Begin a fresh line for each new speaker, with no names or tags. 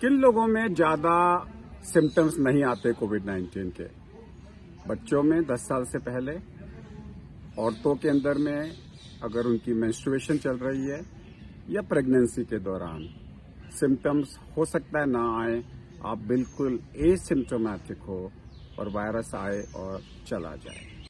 किन लोगों में ज़्यादा सिम्टम्स नहीं आते कोविड 19 के? बच्चों में 10 साल से पहले, औरतों के अंदर में, अगर उनकी मेंस्ट्रुएशन चल रही है, या प्रेगनेंसी के दौरान। सिम्टम्स हो सकता है ना आए, आप बिल्कुल एसिम्टोमेटिक हो और वायरस आए और चला जाए।